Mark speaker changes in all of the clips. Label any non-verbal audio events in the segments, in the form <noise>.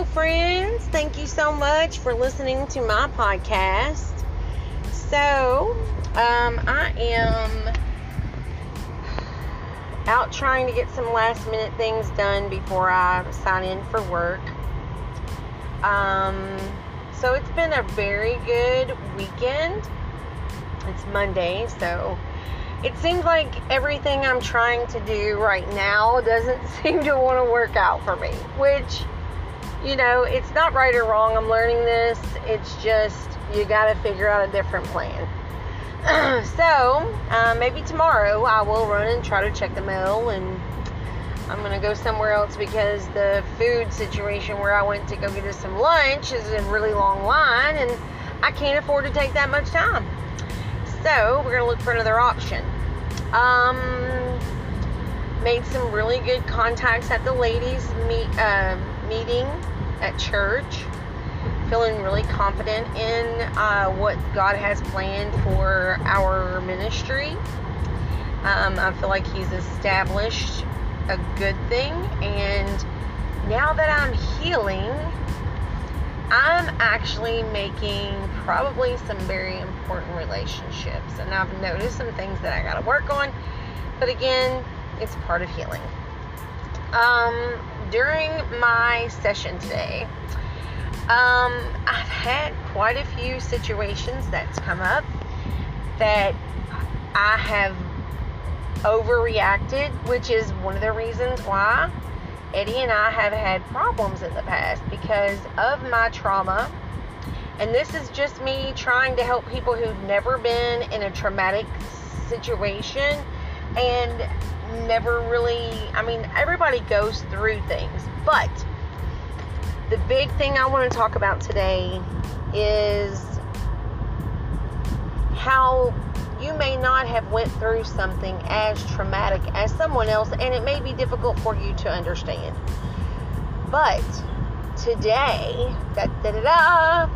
Speaker 1: Hello, friends. Thank you so much for listening to my podcast. So, um, I am out trying to get some last minute things done before I sign in for work. Um, so, it's been a very good weekend. It's Monday, so it seems like everything I'm trying to do right now doesn't <laughs> seem to want to work out for me, which, you know, it's not right or wrong. I'm learning this. It's just you got to figure out a different plan. <clears throat> so, uh, maybe tomorrow I will run and try to check the mail and I'm to go somewhere else because the food situation where I went to go get us some lunch is a really long line and I can't afford to take that much time. So we're gonna look for another option. Um, made some really good contacts at the ladies meet uh, meeting at church. Feeling really confident in uh, what God has planned for our ministry. Um, I feel like He's established a good thing, and now that I'm healing, I'm actually making probably some very important relationships. And I've noticed some things that I got to work on. But again, it's part of healing. Um, during my session today, um, I've had quite a few situations that's come up that I have overreacted, which is one of the reasons why Eddie and I have had problems in the past because of my trauma. And this is just me trying to help people who've never been in a traumatic situation and never really, I mean, everybody goes through things. But the big thing I want to talk about today is how you may not have went through something as traumatic as someone else and it may be difficult for you to understand but today da, da, da, da,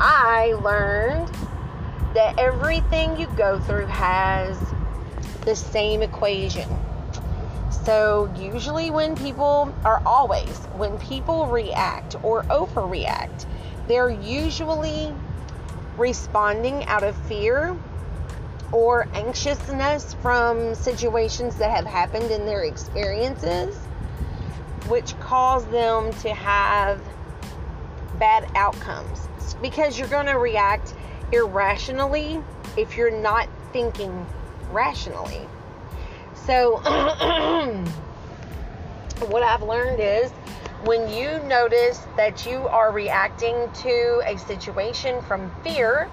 Speaker 1: i learned that everything you go through has the same equation so usually when people are always when people react or overreact they're usually responding out of fear or anxiousness from situations that have happened in their experiences, which cause them to have bad outcomes. Because you're going to react irrationally if you're not thinking rationally. So, <clears throat> what I've learned is when you notice that you are reacting to a situation from fear,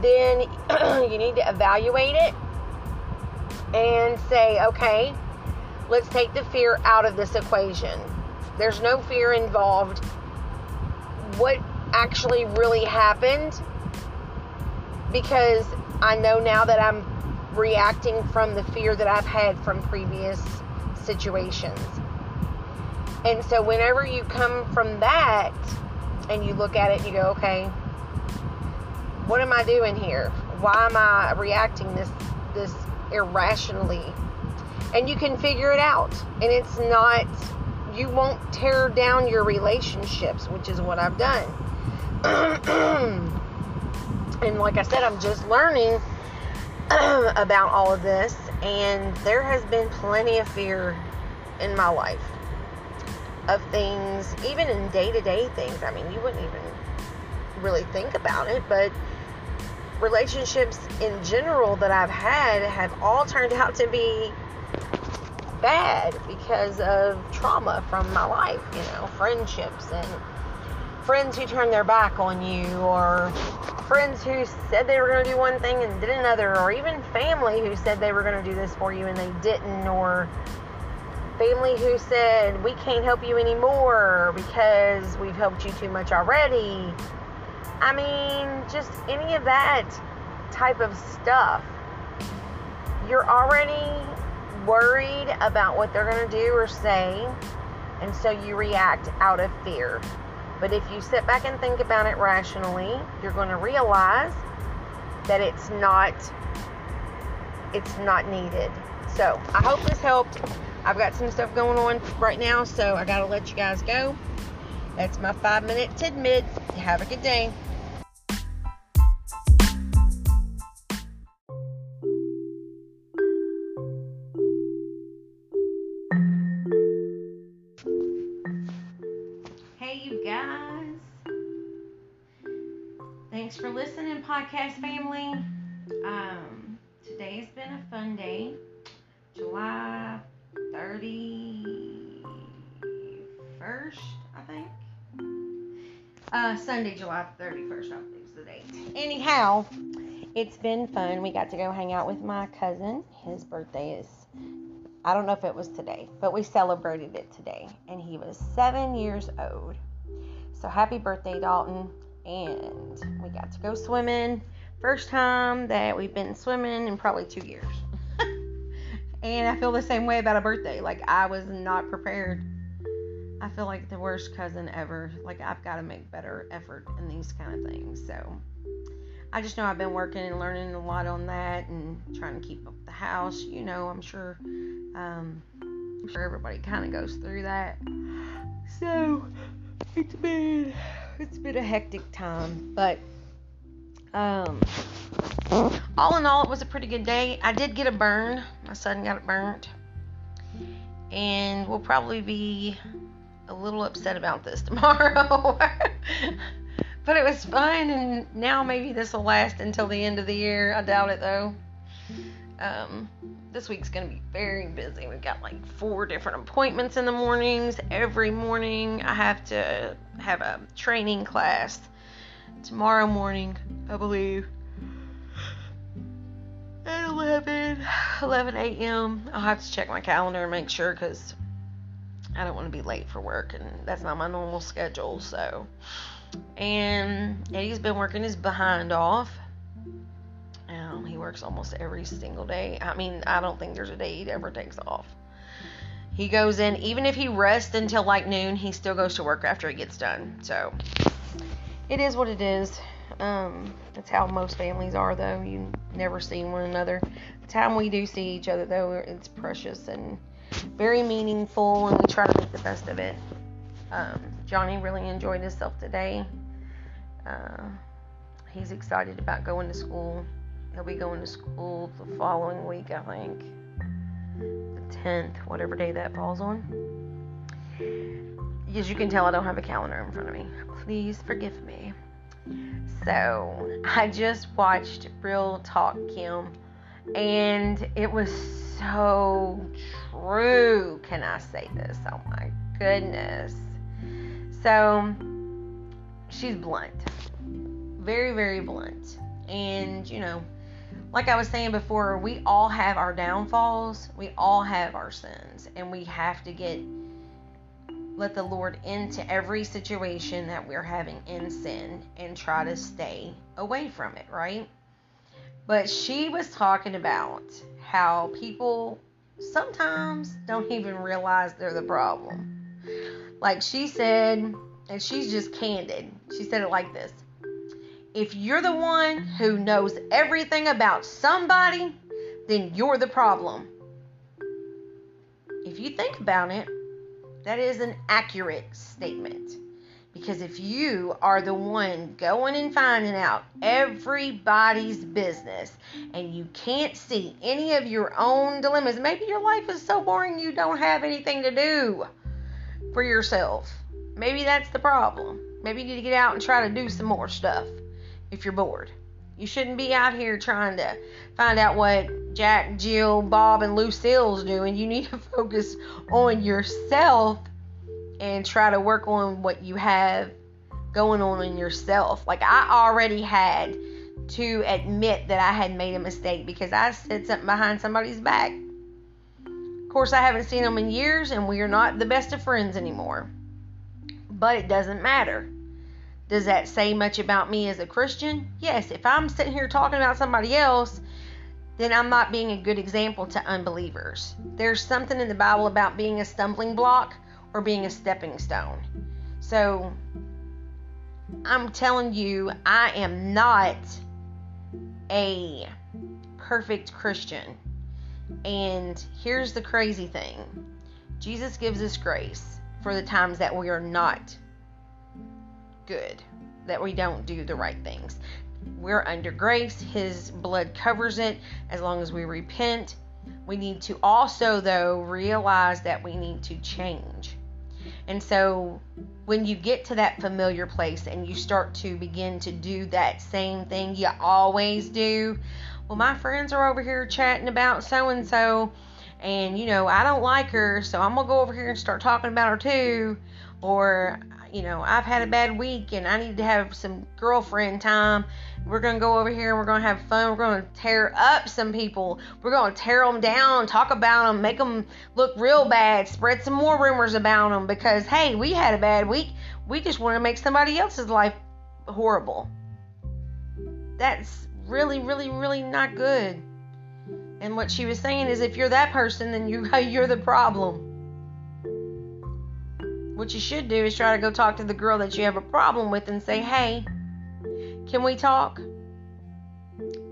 Speaker 1: then <clears throat> you need to evaluate it and say, okay, let's take the fear out of this equation. There's no fear involved. What actually really happened? Because I know now that I'm reacting from the fear that I've had from previous situations. And so, whenever you come from that and you look at it, you go, okay, what am I doing here? Why am I reacting this this irrationally? And you can figure it out. And it's not you won't tear down your relationships, which is what I've done. <clears throat> and like I said, I'm just learning <clears throat> about all of this and there has been plenty of fear in my life of things, even in day-to-day things. I mean, you wouldn't even really think about it, but relationships in general that I've had have all turned out to be bad because of trauma from my life, you know, friendships and friends who turned their back on you, or friends who said they were going to do one thing and did another, or even family who said they were going to do this for you and they didn't, or family who said, We can't help you anymore because we've helped you too much already I mean, just any of that type of stuff. You're already worried about what they're going to do or say, and so you react out of fear. But if you sit back and think about it rationally, you're going to realize that it's not it's not needed. So, I hope this helped. I've got some stuff going on right now, so I got to let you guys go. That's my five minute tidbit. Have a good day. Podcast family. Um, today's been a fun day. July 31st, I think. Uh, Sunday, July 31st, I believe is the date. Anyhow, it's been fun. We got to go hang out with my cousin. His birthday is, I don't know if it was today, but we celebrated it today. And he was seven years old. So happy birthday, Dalton. And we got to go swimming. First time that we've been swimming in probably two years. <laughs> and I feel the same way about a birthday. Like, I was not prepared I feel like the worst cousin ever. Like I've got to make better effort in these kind of things. So I just know I've been working and learning a lot on that and trying to keep up the house. You know, I'm sure, um, I'm sure everybody kind of goes through that. So it's been it's been a hectic time, but um, all in all, it was a pretty good day. I did get a burn. My son got it burnt, and we'll probably be a little upset about this <laughs> tomorrow. but it was fun, and now maybe this will last until the end of the year. I doubt it though. Um, this week's going to be very busy. We've got like four different appointments in the mornings. Every morning, I have to have a training class. Tomorrow morning, I believe, at 11, 11 a.m. I'll have to check my calendar and make sure because I don't want to be late for work, and that's not my normal schedule. So, and Eddie's been working his behind off. Works almost every single day. I mean, I don't think there's a day he ever takes off. He goes in, even if he rests until like noon, he still goes to work after he gets done. So, it is what it is. Um, that's how most families are, though. You never see one another. The time we do see each other, though, it's precious and very meaningful, and we try to make the best of it. Um, Johnny really enjoyed himself today. Uh, he's excited about going to school. He'll be going to school the following week, I think. The 10th, whatever day that falls on. As you can tell, I don't have a calendar in front of me. Please forgive me. So, I just watched Real Talk Kim, and it was so true. Can I say this? Oh my goodness. So she's blunt. Very, very blunt. And, you know, like I was saying before, we all have our downfalls. We all have our sins. And we have to get, let the Lord into every situation that we're having in sin and try to stay away from it, right? But she was talking about how people sometimes don't even realize they're the problem. Like she said, and she's just candid. She said it like this If you're the one who knows everything about somebody, then you're the problem. If you think about it, that is an accurate statement. Because if you are the one going and finding out everybody's business and you can't see any of your own dilemmas, maybe your life is so boring you don't have anything to do for yourself. Maybe that's the problem. Maybe you need to get out and try to do some more stuff if you're bored. You shouldn't be out here trying to find out what Jack, Jill, Bob, and Lucille's doing. You need to <laughs> focus on yourself and try to work on what you have going on in yourself. Like I already had to admit that I had made a mistake because I said something behind somebody's back. Of course, I haven't seen them in years and we are not the best of friends anymore. But it doesn't matter. Does that say much about me as a Christian? Yes, if I'm sitting here talking about somebody else, then I'm not being a good example to unbelievers. There's something in the Bible about being a stumbling block or being a stepping stone. So I'm telling you, I am not a perfect Christian. And here's the crazy thing Jesus gives us grace for the times that we are not good that we don't do the right things. We're under grace, His blood covers it as long as we repent. We need to also, though, realize that we need to change. And so when you get to that familiar place and you start to begin to do that same thing you always do, well, my friends are over here chatting about so and so, and you know, I don't like her, so I'm gonna go over here and start talking about her too. Or, you know, I've had a bad week and I need to have some girlfriend time. We're going to go over here and we're going to have fun. We're going to tear up some people. We're going to tear them down, talk about them, make them look real bad, spread some more rumors about them because, hey, we had a bad week. We just want to make somebody else's life horrible. That's really, really, really not good. And what she was saying is if you're that person, then you, <laughs> you're the problem. What you should do is try to go talk to the girl that you have a problem with and say, hey, can we talk?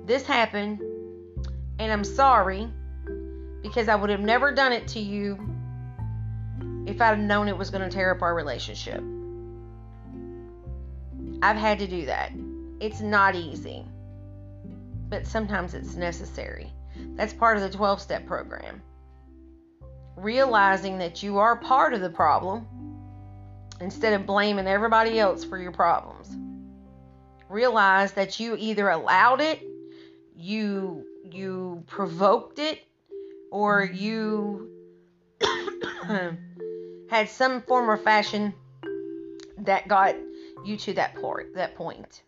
Speaker 1: This happened, and I'm sorry because I would have never done it to you if I'd have known it was going to tear up our relationship. I've had to do that. It's not easy, but sometimes it's necessary. That's part of the 12 step program. Realizing that you are part of the problem instead of blaming everybody else for your problems. Realize that you either allowed it, you you provoked it, or you <coughs> had some form or fashion that got you to that point that point.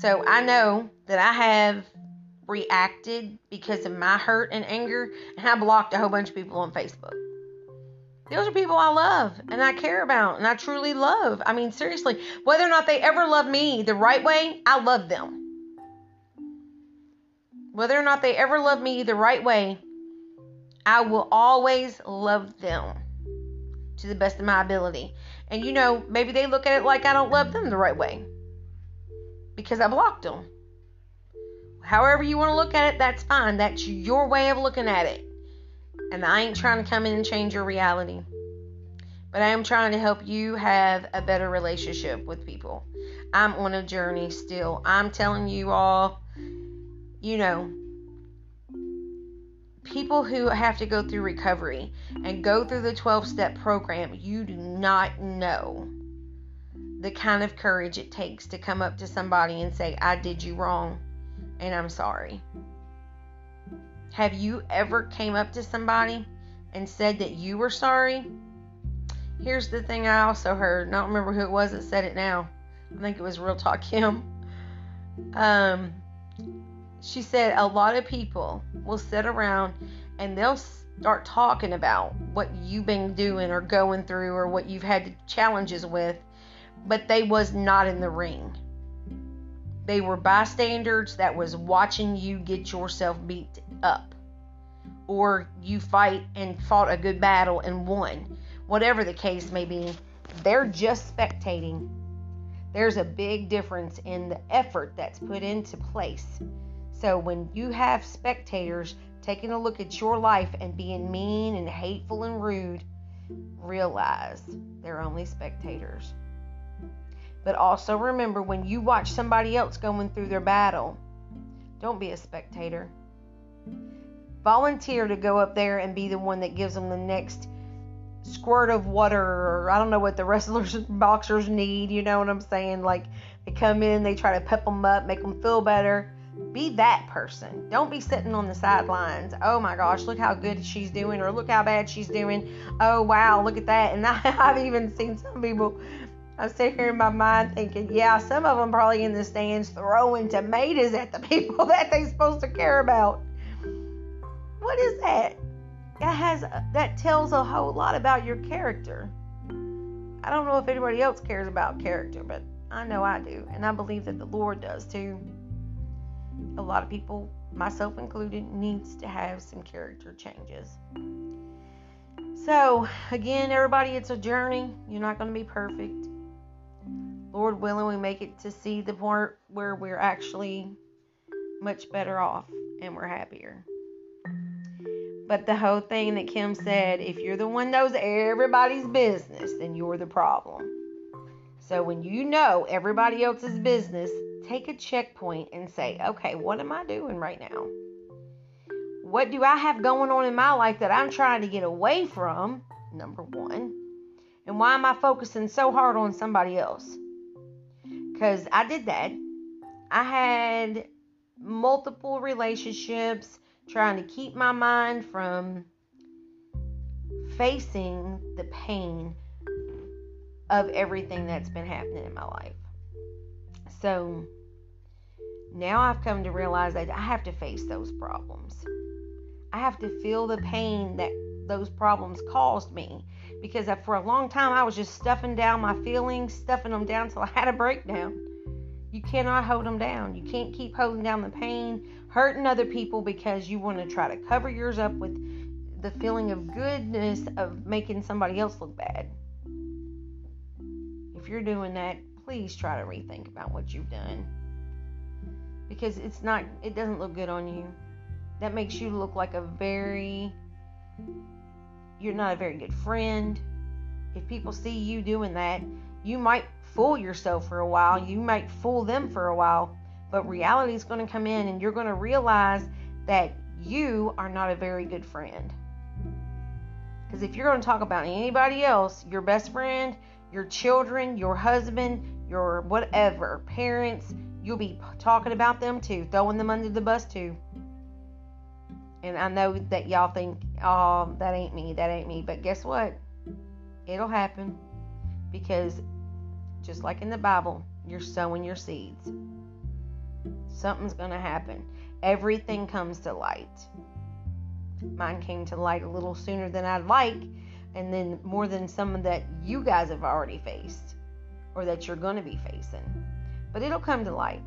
Speaker 1: So I know that I have reacted because of my hurt and anger, and I blocked a whole bunch of people on Facebook. Those are people I love and I care about and I truly love. I mean, seriously, whether or not they ever love me the right way, I love them. Whether or not they ever love me the right way, I will always love them to the best of my ability. And you know, maybe they look at it like I don't love them the right way because I blocked them. However, you want to look at it, that's fine. That's your way of looking at it. And I ain't trying to come in and change your reality. But I am trying to help you have a better relationship with people. I'm on a journey still. I'm telling you all, you know, people who have to go through recovery and go through the 12 step program, you do not know the kind of courage it takes to come up to somebody and say, I did you wrong and I'm sorry. Have you ever came up to somebody and said that you were sorry? Here's the thing I also heard. I don't remember who it was that said it now. I think it was Real Talk Kim. Um, she said a lot of people will sit around and they'll start talking about what you've been doing or going through or what you've had challenges with, but they was not in the ring. They were bystanders that was watching you get yourself beat up. Or you fight and fought a good battle and won. Whatever the case may be, they're just spectating. There's a big difference in the effort that's put into place. So when you have spectators taking a look at your life and being mean and hateful and rude, realize they're only spectators. But also remember when you watch somebody else going through their battle, don't be a spectator. Volunteer to go up there and be the one that gives them the next squirt of water or I don't know what the <laughs> wrestlers boxers need, you know what I'm saying? Like they come in, they try to pep them up, make them feel better. Be that person. Don't be sitting on the sidelines. Oh my gosh, look how good she's doing, or look how bad she's doing. Oh wow, look at that. And I, <laughs> I've even seen some people I sit here in my mind thinking, yeah, some of them probably in the stands throwing tomatoes at the <laughs> people that they're supposed to care about. What is that? That has that tells a whole lot about your character. I don't know if anybody else cares about character, but I know I do, and I believe that the Lord does too. A lot of people, myself included, needs to have some character changes. So, again, everybody, it's a journey. You're not going to be perfect. Lord willing, we make it to see the part where we're actually much better off and we're happier. But the whole thing that Kim said, if you're the one knows everybody's business, then you're the problem. So when you know everybody else's business, take a checkpoint and say, okay, what am I doing right now? What do I have going on in my life that I'm trying to get away from? Number one. And why am I focusing so hard on somebody else? Because I did that. I had multiple relationships trying to keep my mind from facing the pain of everything that's been happening in my life. So now I've come to realize that I have to face those problems. I have to feel the pain that those problems caused me because for a long time I was just stuffing down my feelings, stuffing them down till I had a breakdown. You cannot hold them down. You can't keep holding down the pain, hurting other people because you want to try to cover yours up with the feeling of goodness of making somebody else look bad. If you're doing that, please try to rethink about what you've done. Because it's not it doesn't look good on you. That makes you look like a very you're not a very good friend. If people see you doing that, you might fool yourself for a while. You might fool them for a while. But reality is going to come in and you're going to realize that you are not a very good friend. Because if you're going to talk about anybody else, your best friend, your children, your husband, your whatever, parents, you'll be talking about them too, throwing them under the bus too. And I know that y'all think, oh, that ain't me, that ain't me. But guess what? It'll happen. Because just like in the Bible, you're sowing your seeds. Something's going to happen. Everything comes to light. Mine came to light a little sooner than I'd like, and then more than some of that you guys have already faced or that you're going to be facing. But it'll come to light.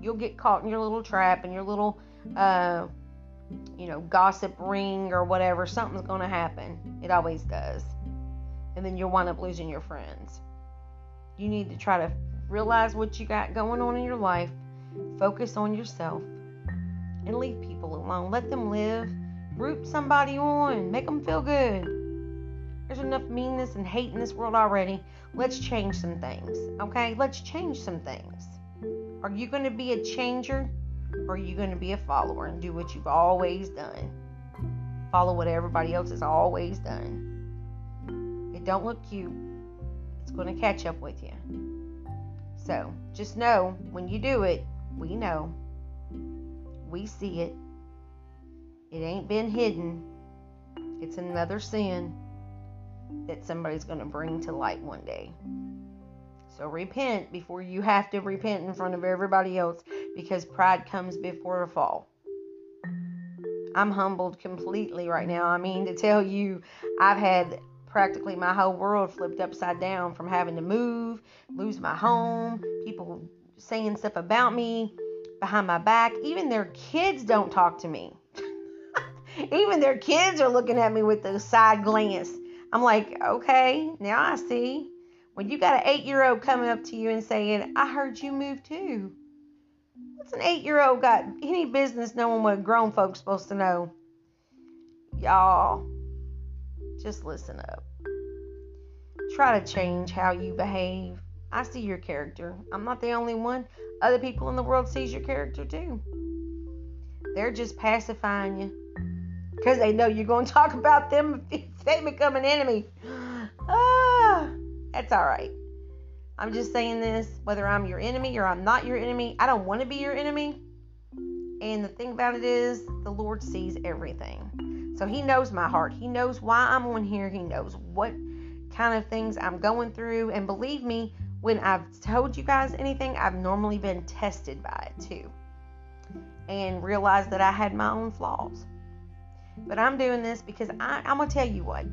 Speaker 1: You'll get caught in your little trap and your little, uh, you know, gossip ring or whatever. Something's going to happen. It always does. And then you'll wind up losing your friends. You need to try to realize what you got going on in your life, focus on yourself, and leave people alone. Let them live. Root somebody on. Make them feel good. There's enough meanness and hate in this world already. Let's change some things. Okay? Let's change some things. Are you going to be a changer or are you going to be a follower and do what you've always done? Follow what everybody else has always done. It don't look cute. It's going to catch up with you. So, just know when you do it, we know. We see it. It ain't been hidden. It's another sin that somebody's going to bring to light one day. So repent before you have to repent in front of everybody else because pride comes before a fall. I'm humbled completely right now. I mean, to tell you, I've had practically my whole world flipped upside down from having to move, lose my home, people saying stuff about me behind my back. Even their kids don't talk to me. <laughs> Even their kids are looking at me with a side glance. I'm like, okay, now I see. When you got an eight year old coming up to you and saying, I heard you moved too. What's an eight year old got any business knowing what grown folks supposed to know? Y'all, just listen up. Try to change how you behave. I see your character. I'm not the only one. Other people in the world sees your character too. They're just pacifying you because they know you're going <laughs> to talk about them <laughs> if they become an enemy. <gasps> Ah, that's all right. I'm just saying this whether I'm your enemy or I'm not your enemy. I don't want to be your enemy. And the thing about it is, the Lord sees everything. So He knows my heart. He knows why I'm on here. He knows what kind of things I'm going through. And believe me, when I've told you guys anything, I've normally been tested by it too. And realized that I had my own flaws. But I'm doing this because I, I'm going to tell you what.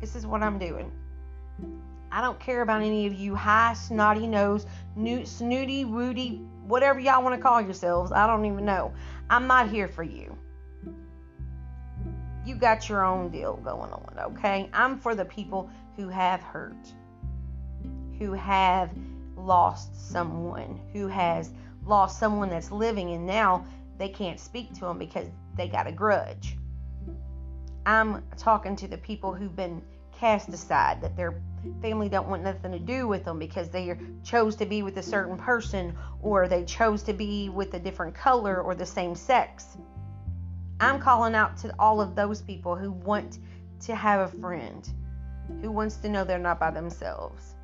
Speaker 1: This is what I'm doing. I don't care about any of you high, snotty nose, new, snooty, woody, whatever y'all want to call yourselves. I don't even know. I'm not here for you. You got your own deal going on, okay? I'm for the people who have hurt, who have lost someone, who has lost someone that's living and now they can't speak to them because they got a grudge. I'm talking to the people who've been cast aside, that their family don't want nothing to do with them because they chose to be with a certain person or they chose to be with a different color or the same sex. I'm calling out to all of those people who want to have a friend, who wants to know they're not by themselves,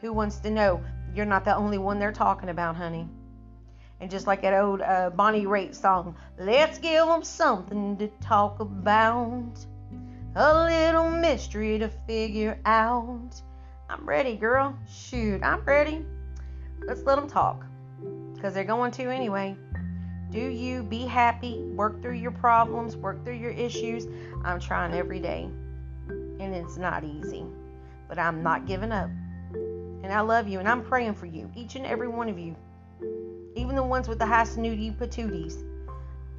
Speaker 1: who wants to know you're not the only one they're talking about, honey. And just like that old uh, Bonnie Raitt song, let's give them something to talk about a little mystery to figure out. I'm ready, girl. Shoot, I'm ready. Let's let them talk because they're going to anyway. Do you be happy, work through your problems, work through your issues. I'm trying every day, and it's not easy, but I'm not giving up. And I love you, and I'm praying for you, each and every one of you, even the ones with the high snooty patooties.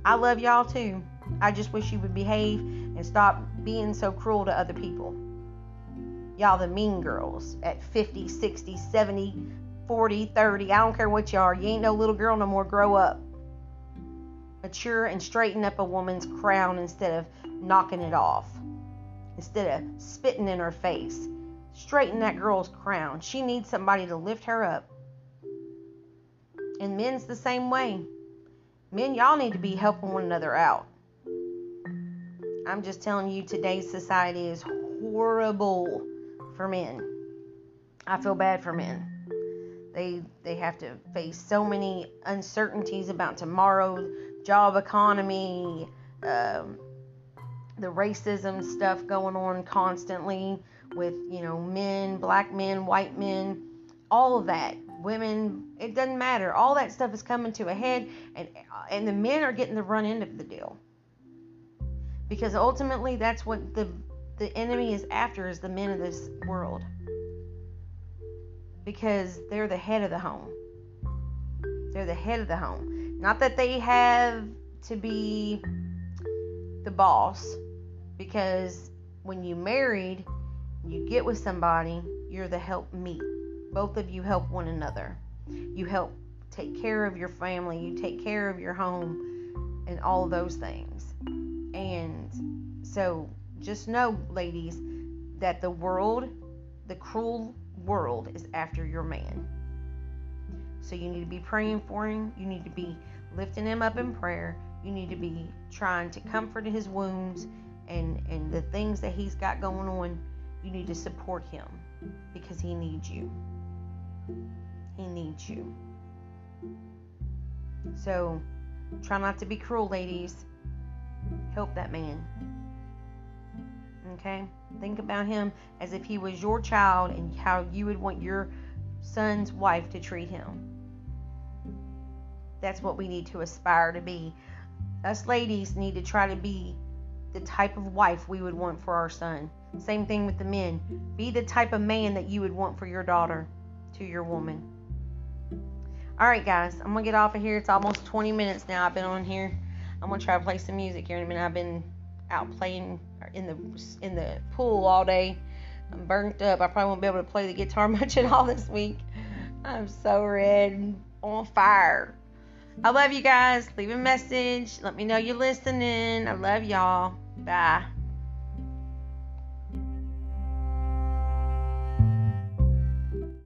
Speaker 1: I love y'all too. I just wish you would behave and stop being so cruel to other people. Y'all, the mean girls at 50, 60, 70, 40, 30, I don't care what you are. You ain't no little girl no more. Grow up. Mature and straighten up a woman's crown instead of knocking it off. Instead of spitting in her face. Straighten that girl's crown. She needs somebody to lift her up. And men's the same way. Men, y'all need to be helping one another out. I'm just telling you, today's society is horrible for men. I feel bad for men. They they have to face so many uncertainties about tomorrow, job economy, um, the racism stuff going on constantly with you know men, black men, white men, all of that. Women, it doesn't matter. All that stuff is coming to a head, and uh, and the men are getting the run end of the deal because ultimately that's what the the enemy is after is the men of this world because they're the head of the home they're the head of the home not that they have to be the boss because when you married you get with somebody you're the help meet both of you help one another you help take care of your family you take care of your home and all those things and so just know, ladies, that the world, the cruel world, is after your man. So you need to be praying for him. You need to be lifting him up in prayer. You need to be trying to comfort his wounds and, and the things that he's got going on. You need to support him because he needs you. He needs you. So try not to be cruel, ladies. Help that man. Okay? Think about him as if he was your child and how you would want your son's wife to treat him. That's what we need to aspire to be. Us ladies need to try to be the type of wife we would want for our son. Same thing with the men. Be the type of man that you would want for your daughter to your woman. All right, guys, I'm gonna get off of here. It's almost 20 minutes now. I've been on here. I'm gonna try to play some music here in a minute. I've been out playing in the in the pool all day. I'm burnt up. I probably won't be able to play the guitar <laughs> much at all this week. I'm so red, and on fire. I love you guys. Leave a message. Let me know you're listening. I love y'all. Bye.